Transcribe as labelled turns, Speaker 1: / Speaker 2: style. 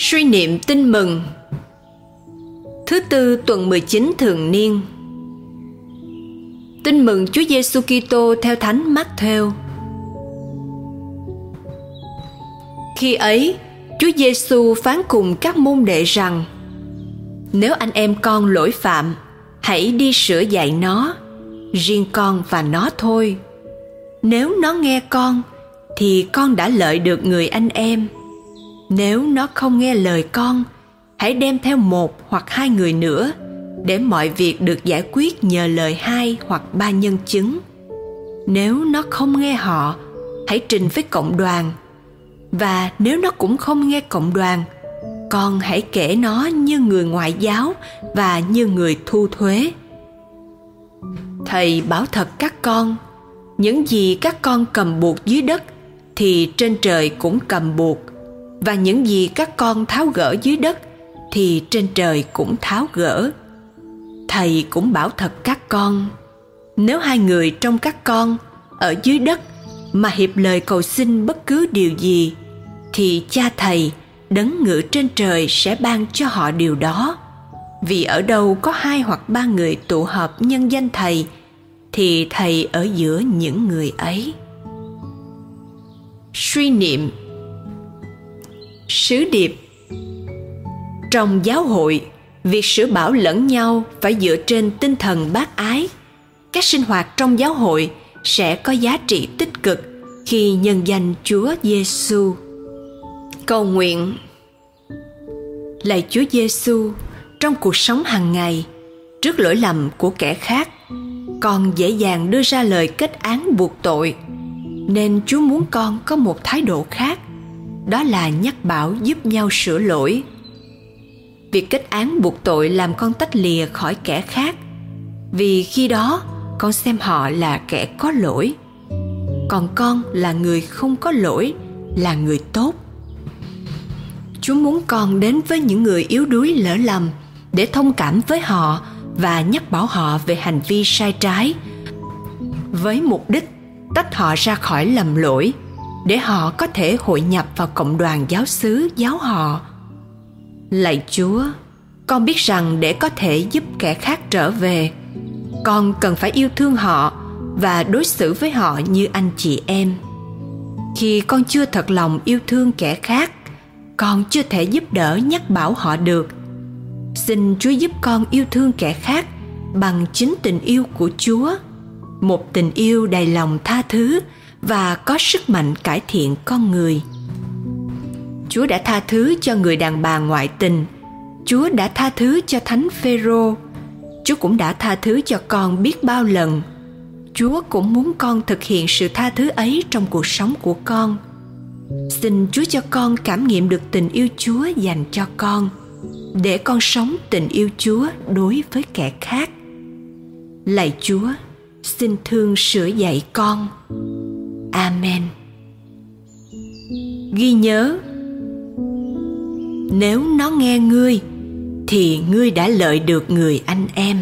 Speaker 1: Suy niệm tin mừng Thứ tư tuần 19 thường niên Tin mừng Chúa Giêsu Kitô theo Thánh mát theo Khi ấy, Chúa Giêsu phán cùng các môn đệ rằng: Nếu anh em con lỗi phạm, hãy đi sửa dạy nó, riêng con và nó thôi. Nếu nó nghe con, thì con đã lợi được người anh em. Nếu nó không nghe lời con, hãy đem theo một hoặc hai người nữa để mọi việc được giải quyết nhờ lời hai hoặc ba nhân chứng. Nếu nó không nghe họ hãy trình với cộng đoàn. Và nếu nó cũng không nghe cộng đoàn con hãy kể nó như người ngoại giáo và như người thu thuế. Thầy bảo thật các con những gì các con cầm buộc dưới đất thì trên trời cũng cầm buộc và những gì các con tháo gỡ dưới đất thì trên trời cũng tháo gỡ. Thầy cũng bảo thật các con, nếu hai người trong các con ở dưới đất mà hiệp lời cầu xin bất cứ điều gì, thì cha thầy đấng ngự trên trời sẽ ban cho họ điều đó. Vì ở đâu có hai hoặc ba người tụ hợp nhân danh thầy, thì thầy ở giữa những người ấy. Suy niệm sứ điệp. Trong giáo hội việc sửa bảo lẫn nhau phải dựa trên tinh thần bác ái. Các sinh hoạt trong giáo hội sẽ có giá trị tích cực khi nhân danh Chúa Giêsu. Cầu nguyện. Lạy Chúa Giêsu, trong cuộc sống hàng ngày, trước lỗi lầm của kẻ khác, con dễ dàng đưa ra lời kết án buộc tội, nên Chúa muốn con có một thái độ khác, đó là nhắc bảo giúp nhau sửa lỗi. Việc kết án buộc tội làm con tách lìa khỏi kẻ khác. Vì khi đó, con xem họ là kẻ có lỗi. Còn con là người không có lỗi, là người tốt. Chúa muốn con đến với những người yếu đuối lỡ lầm để thông cảm với họ và nhắc bảo họ về hành vi sai trái. Với mục đích tách họ ra khỏi lầm lỗi để họ có thể hội nhập vào cộng đoàn giáo xứ, giáo họ. Lạy chúa, con biết rằng để có thể giúp kẻ khác trở về, con cần phải yêu thương họ và đối xử với họ như anh chị em. Khi con chưa thật lòng yêu thương kẻ khác, con chưa thể giúp đỡ nhắc bảo họ được. Xin chúa giúp con yêu thương kẻ khác bằng chính tình yêu của chúa. Một tình yêu đầy lòng tha thứ và có sức mạnh cải thiện con người Chúa đã tha thứ cho người đàn bà ngoại tình. Chúa đã tha thứ cho Thánh Phêrô. Chúa cũng đã tha thứ cho con biết bao lần. Chúa cũng muốn con thực hiện sự tha thứ ấy trong cuộc sống của con. Xin Chúa cho con cảm nghiệm được tình yêu Chúa dành cho con để con sống tình yêu Chúa đối với kẻ khác. Lạy Chúa, xin thương sửa dạy con. Amen. Ghi nhớ, nếu nó nghe ngươi, thì ngươi đã lợi được người anh em